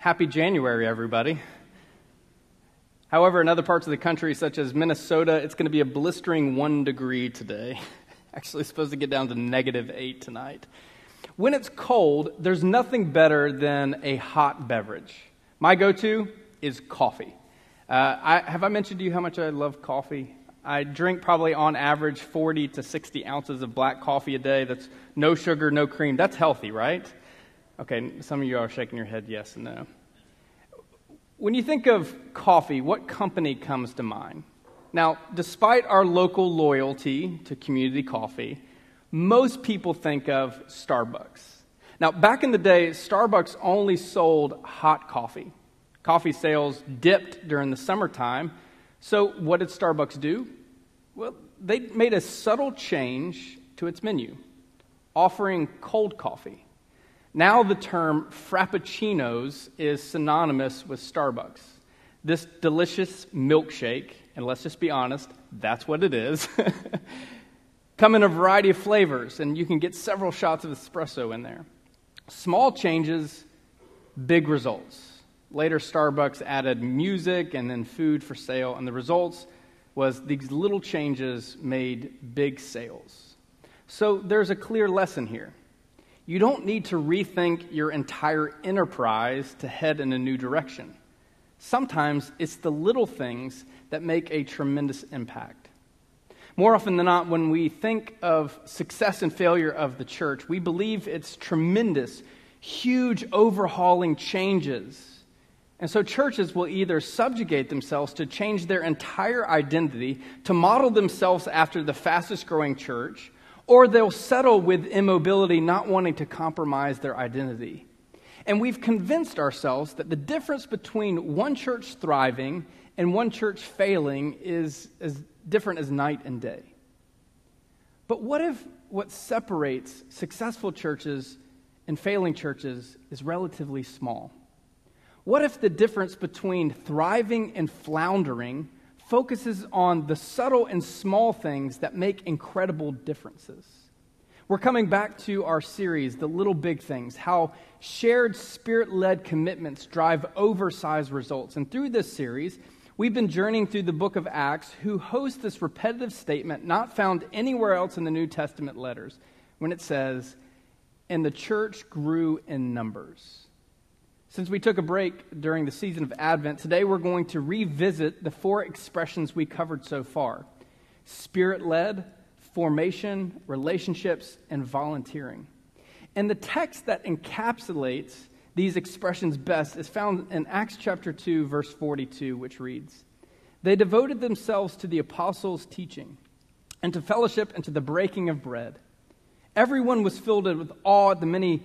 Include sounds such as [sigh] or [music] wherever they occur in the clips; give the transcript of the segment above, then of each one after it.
Happy January, everybody. However, in other parts of the country, such as Minnesota, it's going to be a blistering one degree today. [laughs] Actually, supposed to get down to negative eight tonight. When it's cold, there's nothing better than a hot beverage. My go to is coffee. Uh, I, have I mentioned to you how much I love coffee? I drink probably on average 40 to 60 ounces of black coffee a day. That's no sugar, no cream. That's healthy, right? Okay, some of you are shaking your head yes and no. When you think of coffee, what company comes to mind? Now, despite our local loyalty to community coffee, most people think of Starbucks. Now, back in the day, Starbucks only sold hot coffee. Coffee sales dipped during the summertime. So, what did Starbucks do? Well, they made a subtle change to its menu, offering cold coffee. Now the term Frappuccinos is synonymous with Starbucks. This delicious milkshake, and let's just be honest, that's what it is, [laughs] come in a variety of flavors, and you can get several shots of espresso in there. Small changes, big results. Later, Starbucks added music and then food for sale, and the results was these little changes made big sales. So there's a clear lesson here you don't need to rethink your entire enterprise to head in a new direction. Sometimes it's the little things that make a tremendous impact. More often than not, when we think of success and failure of the church, we believe it's tremendous, huge overhauling changes. And so churches will either subjugate themselves to change their entire identity, to model themselves after the fastest growing church, or they'll settle with immobility, not wanting to compromise their identity. And we've convinced ourselves that the difference between one church thriving and one church failing is as different as night and day. But what if what separates successful churches and failing churches is relatively small? What if the difference between thriving and floundering focuses on the subtle and small things that make incredible differences. We're coming back to our series, The Little Big Things, how shared spirit led commitments drive oversized results. And through this series, we've been journeying through the book of Acts, who hosts this repetitive statement not found anywhere else in the New Testament letters, when it says, And the church grew in numbers. Since we took a break during the season of Advent, today we're going to revisit the four expressions we covered so far spirit led, formation, relationships, and volunteering. And the text that encapsulates these expressions best is found in Acts chapter 2, verse 42, which reads They devoted themselves to the apostles' teaching and to fellowship and to the breaking of bread. Everyone was filled with awe at the many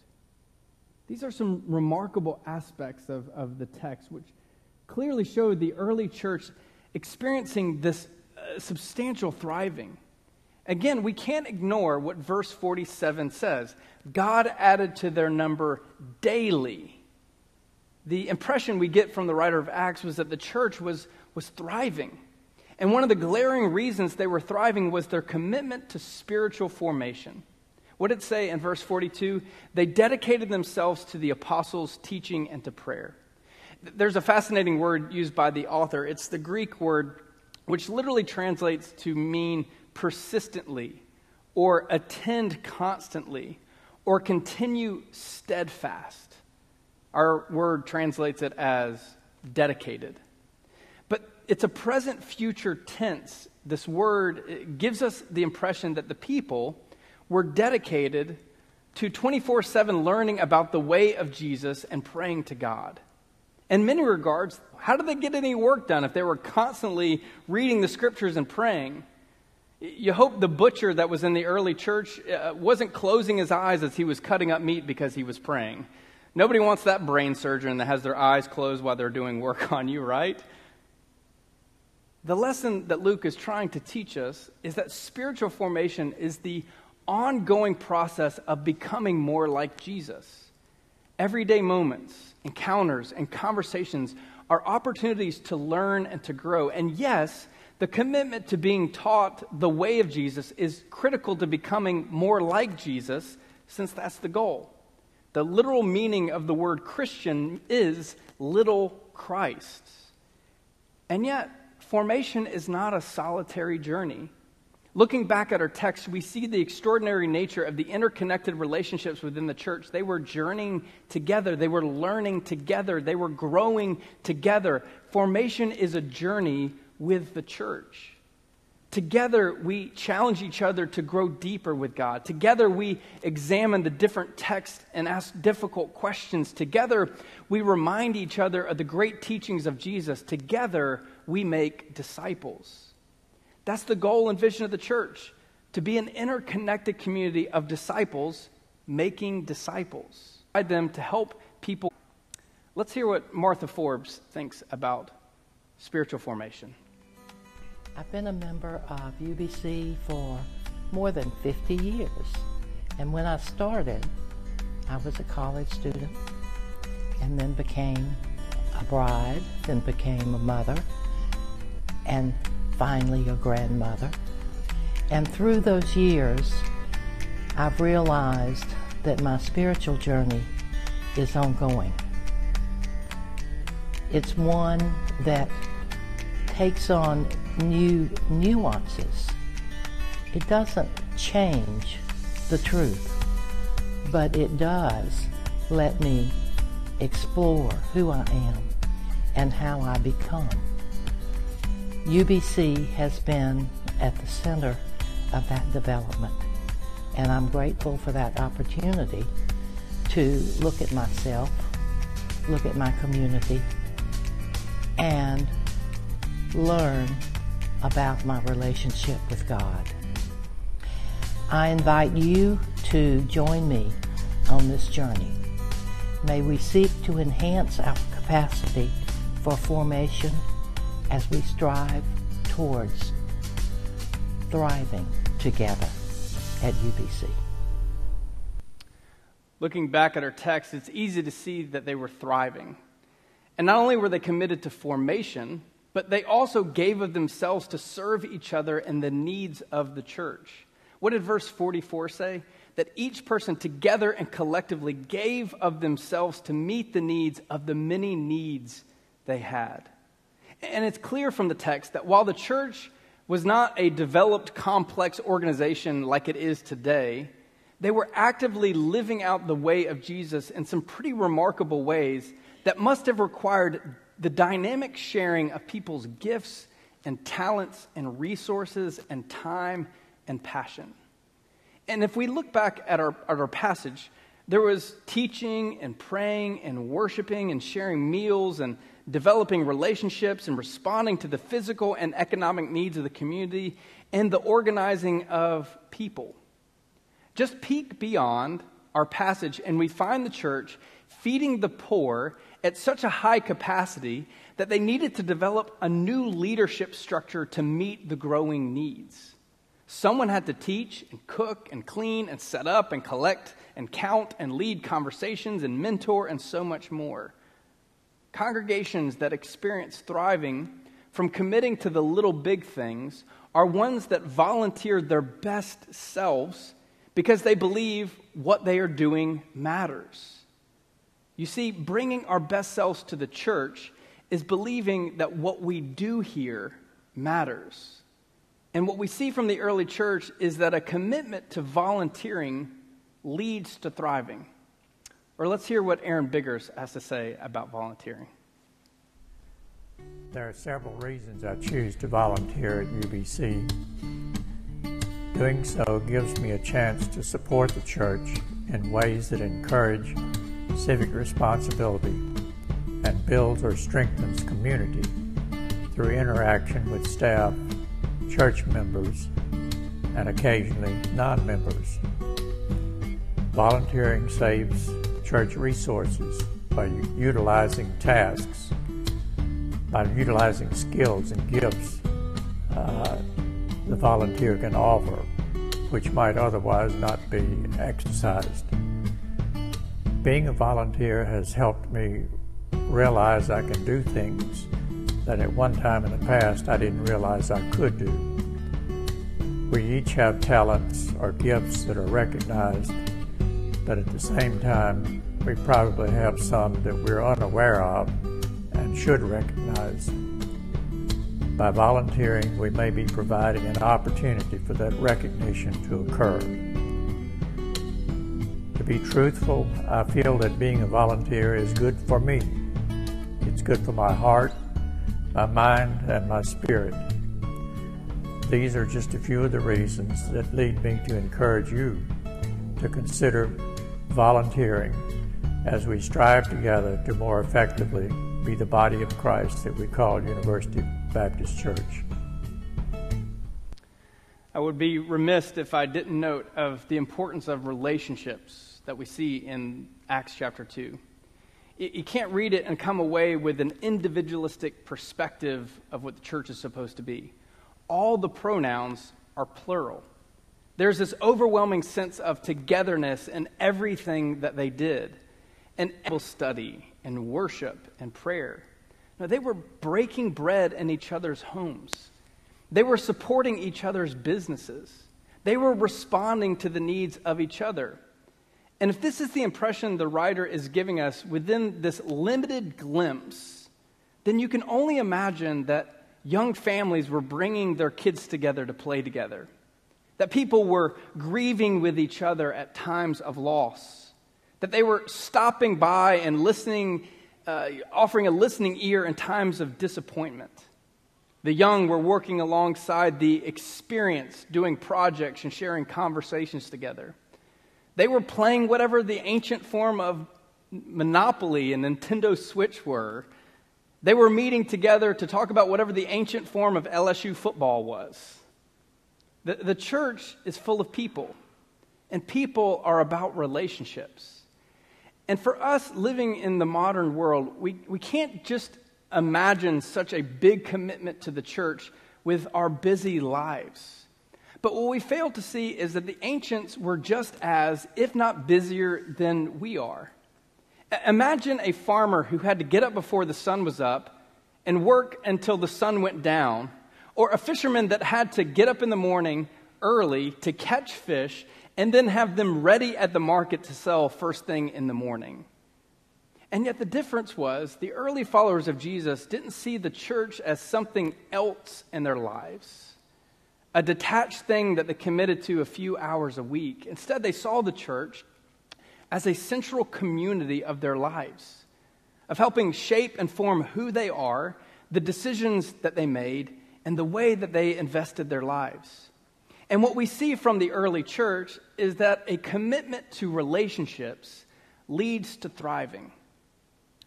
These are some remarkable aspects of, of the text, which clearly showed the early church experiencing this uh, substantial thriving. Again, we can't ignore what verse 47 says God added to their number daily. The impression we get from the writer of Acts was that the church was, was thriving. And one of the glaring reasons they were thriving was their commitment to spiritual formation. What did it say in verse 42? They dedicated themselves to the apostles' teaching and to prayer. There's a fascinating word used by the author. It's the Greek word which literally translates to mean persistently or attend constantly or continue steadfast. Our word translates it as dedicated. But it's a present future tense. This word gives us the impression that the people were dedicated to 24 7 learning about the way of Jesus and praying to God. In many regards, how did they get any work done if they were constantly reading the scriptures and praying? You hope the butcher that was in the early church uh, wasn't closing his eyes as he was cutting up meat because he was praying. Nobody wants that brain surgeon that has their eyes closed while they're doing work [laughs] on you, right? The lesson that Luke is trying to teach us is that spiritual formation is the ongoing process of becoming more like Jesus. Everyday moments, encounters, and conversations are opportunities to learn and to grow. And yes, the commitment to being taught the way of Jesus is critical to becoming more like Jesus, since that's the goal. The literal meaning of the word Christian is little Christ. And yet, formation is not a solitary journey. Looking back at our text, we see the extraordinary nature of the interconnected relationships within the church. They were journeying together, they were learning together, they were growing together. Formation is a journey with the church. Together, we challenge each other to grow deeper with God. Together, we examine the different texts and ask difficult questions. Together, we remind each other of the great teachings of Jesus. Together, we make disciples. That's the goal and vision of the church to be an interconnected community of disciples making disciples. Guide them to help people. Let's hear what Martha Forbes thinks about spiritual formation. I've been a member of UBC for more than 50 years. And when I started, I was a college student and then became a bride, then became a mother, and finally a grandmother. And through those years, I've realized that my spiritual journey is ongoing. It's one that takes on new nuances. It doesn't change the truth, but it does let me explore who I am and how I become. UBC has been at the center of that development, and I'm grateful for that opportunity to look at myself, look at my community, and learn about my relationship with God. I invite you to join me on this journey. May we seek to enhance our capacity for formation as we strive towards thriving together at UBC. Looking back at our text, it's easy to see that they were thriving. And not only were they committed to formation, but they also gave of themselves to serve each other and the needs of the church. What did verse 44 say? That each person together and collectively gave of themselves to meet the needs of the many needs they had. And it's clear from the text that while the church was not a developed, complex organization like it is today, they were actively living out the way of Jesus in some pretty remarkable ways that must have required the dynamic sharing of people's gifts and talents and resources and time and passion. And if we look back at our, at our passage, there was teaching and praying and worshiping and sharing meals and developing relationships and responding to the physical and economic needs of the community and the organizing of people. Just peek beyond our passage, and we find the church feeding the poor at such a high capacity that they needed to develop a new leadership structure to meet the growing needs. Someone had to teach and cook and clean and set up and collect and count and lead conversations and mentor and so much more. Congregations that experience thriving from committing to the little big things are ones that volunteer their best selves because they believe what they are doing matters. You see, bringing our best selves to the church is believing that what we do here matters. And what we see from the early church is that a commitment to volunteering leads to thriving. Or let's hear what Aaron Biggers has to say about volunteering. There are several reasons I choose to volunteer at UBC. Doing so gives me a chance to support the church in ways that encourage civic responsibility and builds or strengthens community through interaction with staff, church members, and occasionally non members. Volunteering saves church resources by utilizing tasks, by utilizing skills and gifts uh, the volunteer can offer, which might otherwise not be exercised. Being a volunteer has helped me realize I can do things that at one time in the past I didn't realize I could do. We each have talents or gifts that are recognized, but at the same time, we probably have some that we're unaware of and should recognize. By volunteering, we may be providing an opportunity for that recognition to occur. To be truthful, I feel that being a volunteer is good for me. It's good for my heart, my mind, and my spirit. These are just a few of the reasons that lead me to encourage you to consider volunteering as we strive together to more effectively be the body of Christ that we call University Baptist Church. I would be remiss if I didn't note of the importance of relationships that we see in Acts chapter 2. You can't read it and come away with an individualistic perspective of what the church is supposed to be all the pronouns are plural. There's this overwhelming sense of togetherness in everything that they did and study and worship and prayer. No, they were breaking bread in each other's homes. They were supporting each other's businesses. They were responding to the needs of each other. And if this is the impression the writer is giving us within this limited glimpse, then you can only imagine that young families were bringing their kids together to play together, that people were grieving with each other at times of loss, that they were stopping by and listening, uh, offering a listening ear in times of disappointment. The young were working alongside the experienced, doing projects and sharing conversations together. They were playing whatever the ancient form of Monopoly and Nintendo Switch were they were meeting together to talk about whatever the ancient form of LSU football was. The, the church is full of people, and people are about relationships. And for us living in the modern world, we, we can't just imagine such a big commitment to the church with our busy lives. But what we fail to see is that the ancients were just as, if not busier, than we are. Imagine a farmer who had to get up before the sun was up and work until the sun went down, or a fisherman that had to get up in the morning early to catch fish and then have them ready at the market to sell first thing in the morning. And yet, the difference was the early followers of Jesus didn't see the church as something else in their lives, a detached thing that they committed to a few hours a week. Instead, they saw the church as a central community of their lives, of helping shape and form who they are, the decisions that they made, and the way that they invested their lives. And what we see from the early church is that a commitment to relationships leads to thriving.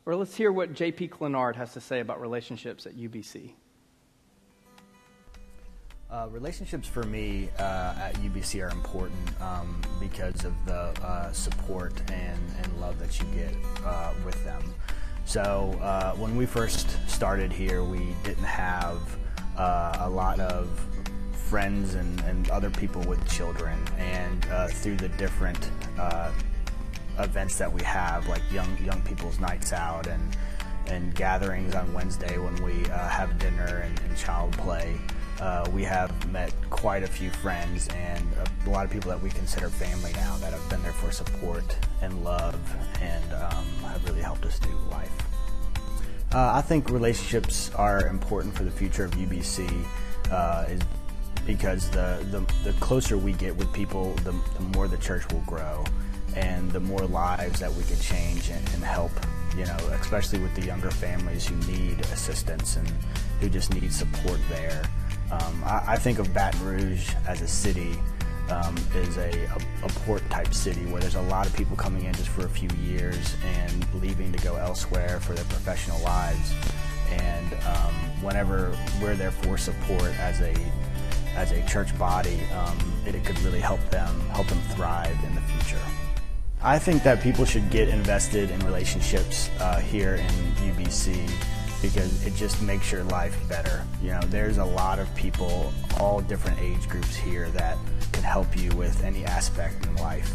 Or let's hear what J.P. Clenard has to say about relationships at UBC. Uh, relationships for me uh, at UBC are important um, because of the uh, support and, and love that you get uh, with them. So uh, when we first started here, we didn't have uh, a lot of friends and, and, other people with children, and through the different events that we have, like young young people's nights out and and gatherings on Wednesday when we have dinner and, and child play. Uh, we have met quite a few friends and a lot of people that we consider family now that have been there for support and love and um, have really helped us through life. Uh, I think relationships are important for the future of UBC uh, is because the, the, the, closer we get with people, the, the, more the church will grow and the more lives that we can change and, and help you know, especially with the younger families who need assistance and who just need support there. Um, I, I, think of Baton Rouge as a city um, is a, a, a, port type city where there's a lot of people coming in just for a few years and leaving to go elsewhere for their professional lives. And um, whenever we're there for support as a as a church body, um, it, it could really help them help them thrive in the future. I think that people should get invested in relationships uh, here in UBC because it just makes your life better. You know, there's a lot of people, all different age groups here that help you with any aspect in life.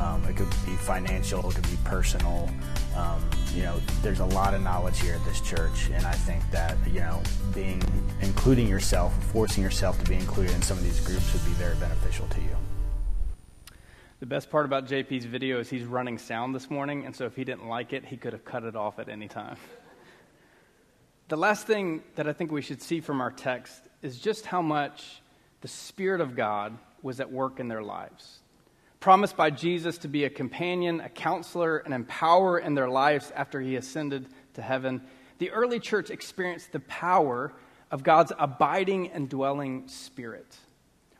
Um, it could be financial, it could be personal. Um, you know, there's a lot of knowledge here at this church, and I think that you know, being including yourself, forcing yourself to be included in some of these groups would be very beneficial to you. The best part about JP's video is he's running sound this morning, and so if he didn't like it, he could have cut it off at any time. The last thing that I think we should see from our text is just how much the Spirit of God was at work in their lives. Promised by Jesus to be a companion, a counselor, an empower in their lives after he ascended to heaven, the early church experienced the power of God's abiding and dwelling Spirit.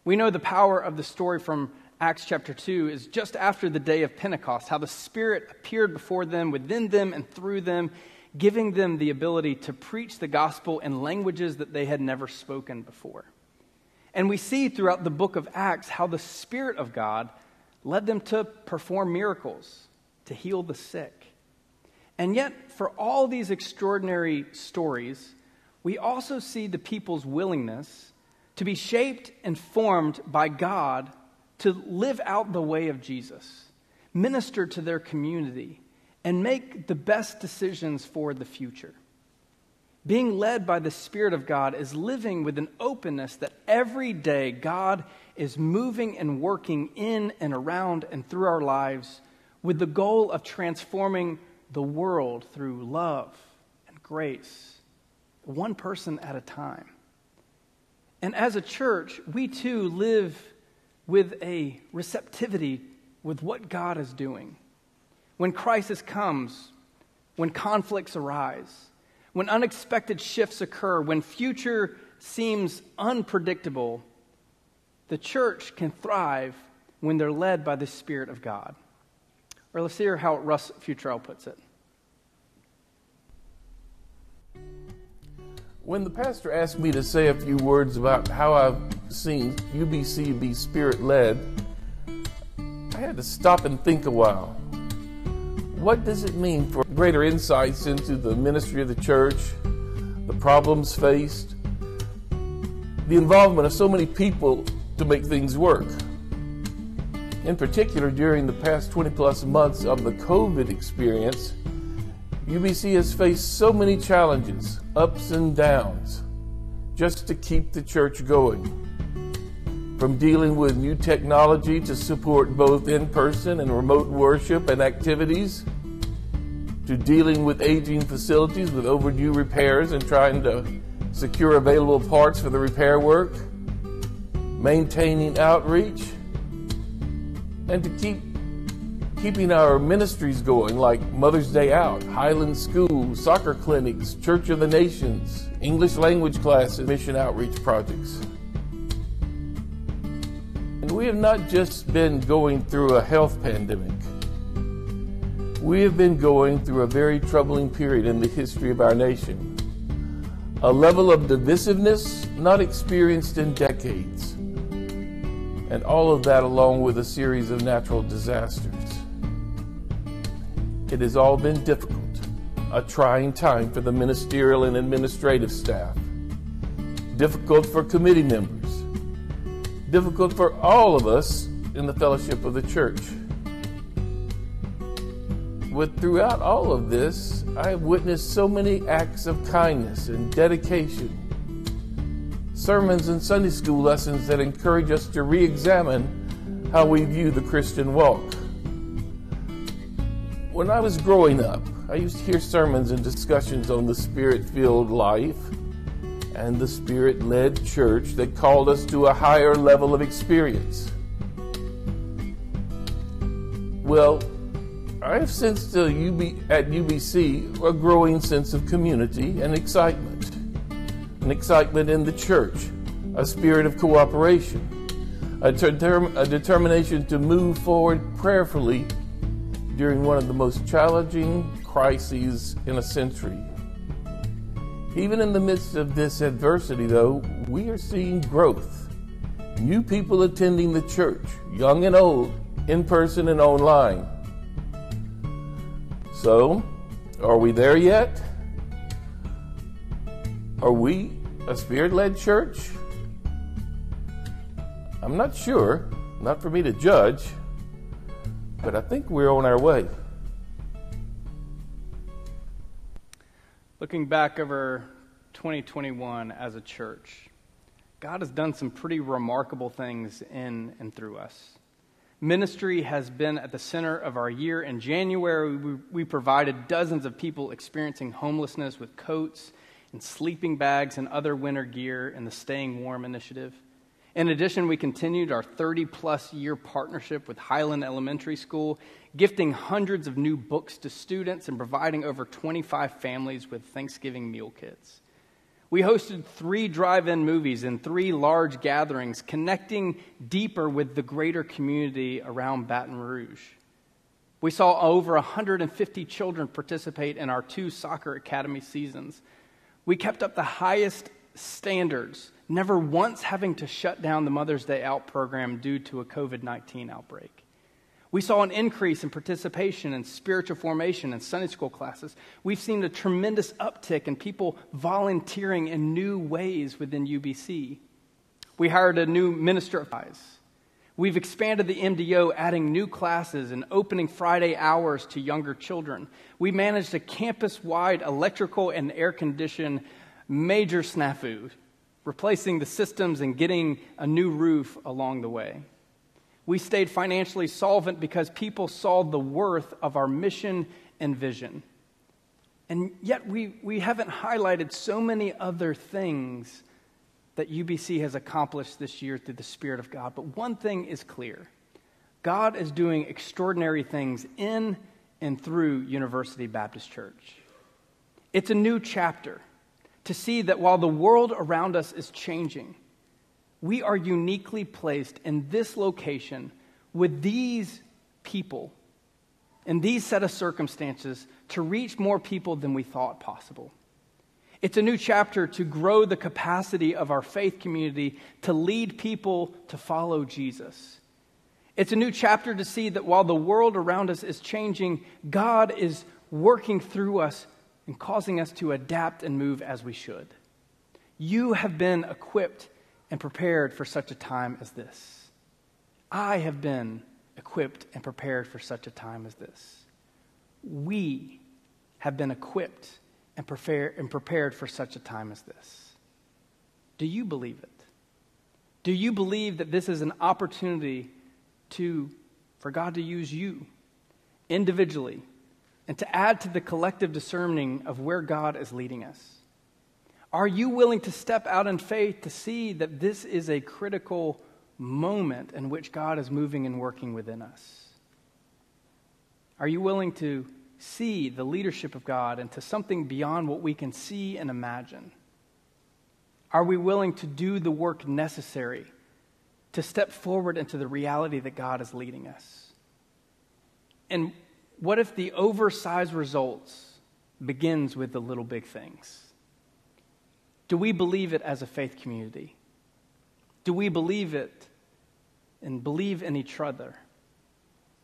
We know the power of the story from Acts chapter 2 is just after the day of Pentecost, how the Spirit appeared before them, within them, and through them, giving them the ability to preach the gospel in languages that they had never spoken before. And we see throughout the book of Acts how the Spirit of God led them to perform miracles, to heal the sick. And yet, for all these extraordinary stories, we also see the people's willingness to be shaped and formed by God to live out the way of Jesus, minister to their community, and make the best decisions for the future. Being led by the Spirit of God is living with an openness that every day God is moving and working in and around and through our lives with the goal of transforming the world through love and grace, one person at a time. And as a church, we too live with a receptivity with what God is doing. When crisis comes, when conflicts arise, when unexpected shifts occur, when future seems unpredictable, the church can thrive when they're led by the Spirit of God. Or let's hear how Russ Futrell puts it. When the pastor asked me to say a few words about how I've seen UBC be spirit led, I had to stop and think a while. What does it mean for greater insights into the ministry of the church, the problems faced, the involvement of so many people to make things work? In particular, during the past 20 plus months of the COVID experience, UBC has faced so many challenges, ups and downs, just to keep the church going. From dealing with new technology to support both in person and remote worship and activities, to dealing with aging facilities with overdue repairs and trying to secure available parts for the repair work, maintaining outreach, and to keep keeping our ministries going like Mother's Day Out, Highland School, soccer clinics, Church of the Nations, English language classes, mission outreach projects. And we have not just been going through a health pandemic. We have been going through a very troubling period in the history of our nation. A level of divisiveness not experienced in decades. And all of that along with a series of natural disasters. It has all been difficult, a trying time for the ministerial and administrative staff, difficult for committee members, difficult for all of us in the fellowship of the church. But throughout all of this, I have witnessed so many acts of kindness and dedication, sermons and Sunday school lessons that encourage us to re examine how we view the Christian walk. When I was growing up, I used to hear sermons and discussions on the spirit filled life and the spirit led church that called us to a higher level of experience. Well, I've sensed UB, at UBC a growing sense of community and excitement. An excitement in the church, a spirit of cooperation, a, ter- a determination to move forward prayerfully during one of the most challenging crises in a century. Even in the midst of this adversity, though, we are seeing growth. New people attending the church, young and old, in person and online. So, are we there yet? Are we a spirit led church? I'm not sure, not for me to judge, but I think we're on our way. Looking back over 2021 as a church, God has done some pretty remarkable things in and through us. Ministry has been at the center of our year. In January, we, we, provided dozens of people experiencing homelessness with coats and sleeping bags and other winter gear in the Staying Warm initiative. In addition, we continued our 30 plus year partnership with Highland Elementary School, gifting hundreds of new books to students and providing over 25 families with Thanksgiving meal kits. We hosted three drive in movies and three large gatherings, connecting deeper with the greater community around Baton Rouge. We saw over 150 children participate in our two soccer academy seasons. We kept up the highest standards never once having to shut down the Mother's Day Out program due to a COVID 19 outbreak. We saw an increase in participation in spiritual formation and Sunday school classes. We've seen a tremendous uptick in people volunteering in new ways within UBC. We hired a new minister of eyes. We've expanded the MDO, adding new classes and opening Friday hours to younger children. We managed a campus wide electrical and air conditioned major snafu replacing the systems and getting a new roof along the way. We stayed financially solvent because people saw the worth of our mission and vision. And yet, we, we haven't highlighted so many other things that UBC has accomplished this year through the Spirit of God. But one thing is clear God is doing extraordinary things in and through University Baptist Church. It's a new chapter to see that while the world around us is changing, we are uniquely placed in this location with these people in these set of circumstances to reach more people than we thought possible. It's a new chapter to grow the capacity of our faith community to lead people to follow Jesus. It's a new chapter to see that while the world around us is changing, God is working through us and causing us to adapt and move as we should. You have been equipped and prepared for such a time as this. I have been equipped and prepared for such a time as this. We have been equipped and, prepare, and prepared for such a time as this. Do you believe it? Do you believe that this is an opportunity to, for God to use you individually and to add to the collective discerning of where God is leading us? Are you willing to step out in faith to see that this is a critical moment in which God is moving and working within us? Are you willing to see the leadership of God into something beyond what we can see and imagine? Are we willing to do the work necessary to step forward into the reality that God is leading us? And what if the oversized results begins with the little big things? Do we believe it as a faith community? Do we believe it and believe in each other?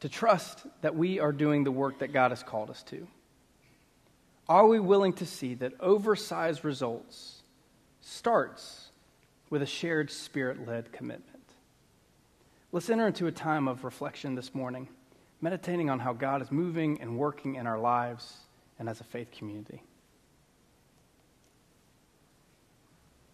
To trust that we are doing the work that God has called us to? Are we willing to see that oversized results starts with a shared spirit led commitment? Let's enter into a time of reflection this morning meditating on how God is moving and working in our lives and as a faith community.